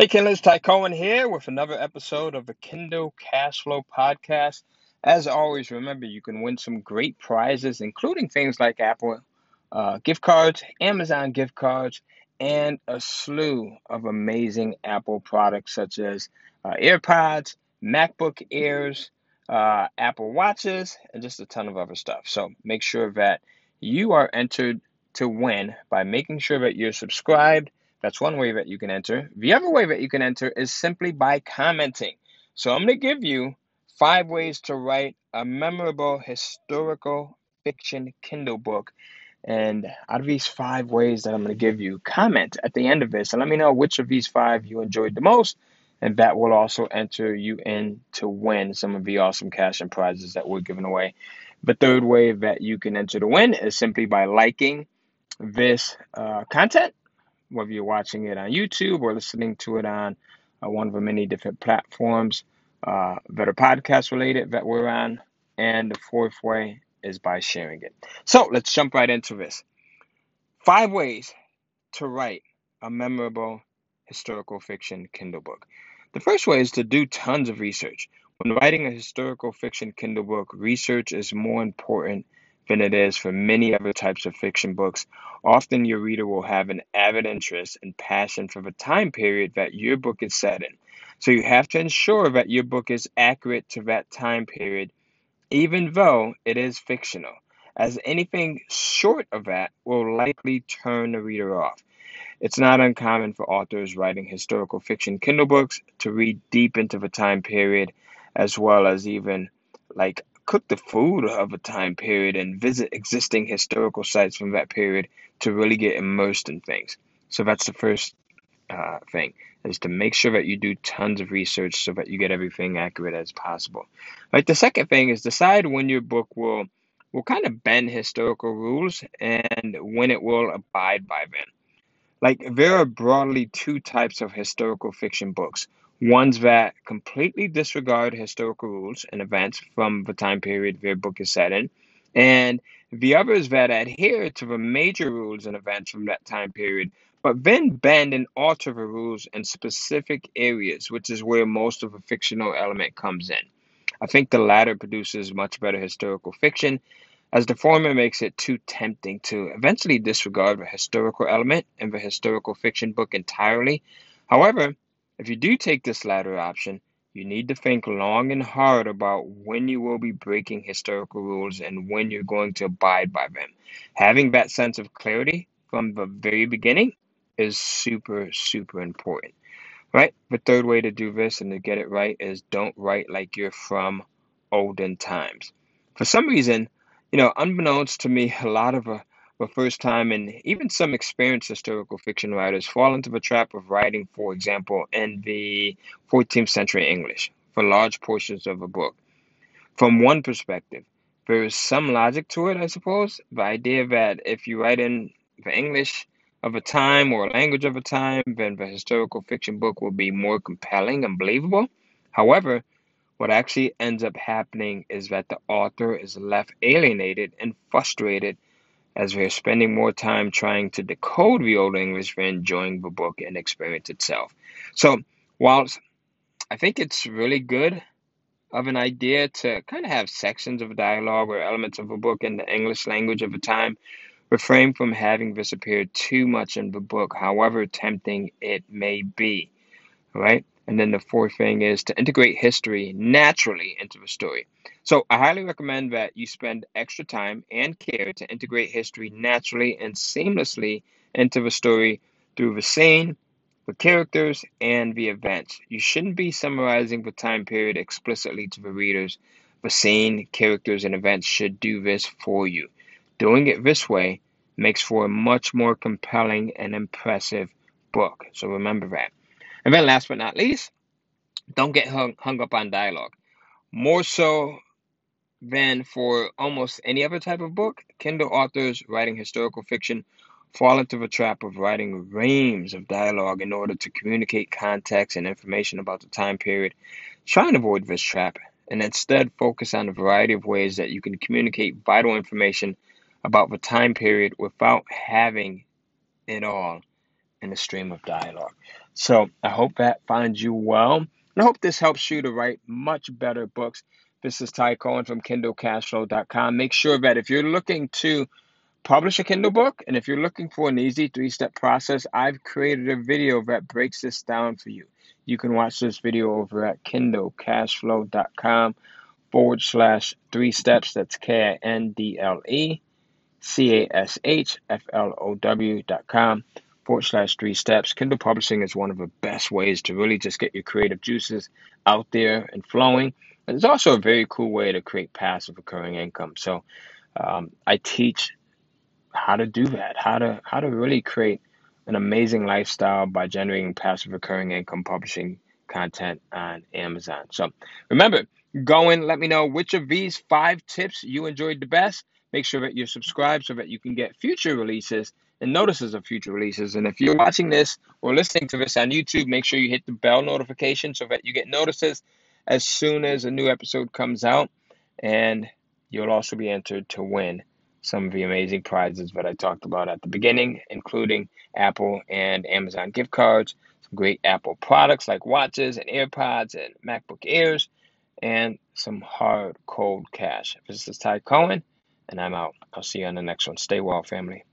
Hey, Kindlers, Ty Cohen here with another episode of the Kindle Cash Flow Podcast. As always, remember you can win some great prizes, including things like Apple uh, gift cards, Amazon gift cards, and a slew of amazing Apple products such as uh, AirPods, MacBook Airs, uh, Apple Watches, and just a ton of other stuff. So make sure that you are entered to win by making sure that you're subscribed that's one way that you can enter. The other way that you can enter is simply by commenting. So I'm going to give you five ways to write a memorable historical fiction Kindle book. And out of these five ways that I'm going to give you, comment at the end of this and let me know which of these five you enjoyed the most. And that will also enter you in to win some of the awesome cash and prizes that we're giving away. The third way that you can enter to win is simply by liking this uh, content whether you're watching it on YouTube or listening to it on uh, one of the many different platforms uh, that are podcast related that we're on. And the fourth way is by sharing it. So let's jump right into this. Five ways to write a memorable historical fiction Kindle book. The first way is to do tons of research. When writing a historical fiction Kindle book, research is more important than it is for many other types of fiction books. Often your reader will have an avid interest and passion for the time period that your book is set in. So you have to ensure that your book is accurate to that time period, even though it is fictional, as anything short of that will likely turn the reader off. It's not uncommon for authors writing historical fiction Kindle books to read deep into the time period, as well as even like cook the food of a time period and visit existing historical sites from that period to really get immersed in things. So that's the first uh, thing is to make sure that you do tons of research so that you get everything accurate as possible. Like the second thing is decide when your book will will kind of bend historical rules and when it will abide by them. Like there are broadly two types of historical fiction books ones that completely disregard historical rules and events from the time period their book is set in, and the others that adhere to the major rules and events from that time period, but then bend and alter the rules in specific areas, which is where most of the fictional element comes in. I think the latter produces much better historical fiction, as the former makes it too tempting to eventually disregard the historical element in the historical fiction book entirely. However, if you do take this latter option, you need to think long and hard about when you will be breaking historical rules and when you're going to abide by them. Having that sense of clarity from the very beginning is super, super important. Right? The third way to do this and to get it right is don't write like you're from olden times. For some reason, you know, unbeknownst to me, a lot of uh, for first time, and even some experienced historical fiction writers fall into the trap of writing, for example, in the 14th century English for large portions of a book. From one perspective, there is some logic to it, I suppose. The idea that if you write in the English of a time or language of a time, then the historical fiction book will be more compelling and believable. However, what actually ends up happening is that the author is left alienated and frustrated as we're spending more time trying to decode the Old English than enjoying the book and experience itself. So, whilst I think it's really good of an idea to kind of have sections of dialogue or elements of a book in the English language of a time, refrain from having this appear too much in the book, however tempting it may be. Right? And then the fourth thing is to integrate history naturally into the story. So I highly recommend that you spend extra time and care to integrate history naturally and seamlessly into the story through the scene, the characters, and the events. You shouldn't be summarizing the time period explicitly to the readers. The scene, characters, and events should do this for you. Doing it this way makes for a much more compelling and impressive book. So remember that. And then last but not least, don't get hung, hung up on dialogue. More so than for almost any other type of book, Kindle authors writing historical fiction fall into the trap of writing reams of dialogue in order to communicate context and information about the time period. Try and avoid this trap and instead focus on a variety of ways that you can communicate vital information about the time period without having it all in a stream of dialogue. So I hope that finds you well. And I hope this helps you to write much better books. This is Ty Cohen from KindleCashflow.com. Make sure that if you're looking to publish a Kindle book and if you're looking for an easy three step process, I've created a video that breaks this down for you. You can watch this video over at KindleCashflow.com forward slash three steps. That's K I N D L E C A S H F L O W dot com forward slash three steps. Kindle publishing is one of the best ways to really just get your creative juices out there and flowing. It's also a very cool way to create passive recurring income. So um, I teach how to do that, how to how to really create an amazing lifestyle by generating passive recurring income publishing content on Amazon. So remember, go in, let me know which of these five tips you enjoyed the best. Make sure that you're subscribed so that you can get future releases and notices of future releases. And if you're watching this or listening to this on YouTube, make sure you hit the bell notification so that you get notices as soon as a new episode comes out. And you'll also be entered to win some of the amazing prizes that I talked about at the beginning, including Apple and Amazon gift cards, some great Apple products like watches and AirPods and MacBook Airs, and some hard, cold cash. This is Ty Cohen, and I'm out. I'll see you on the next one. Stay well, family.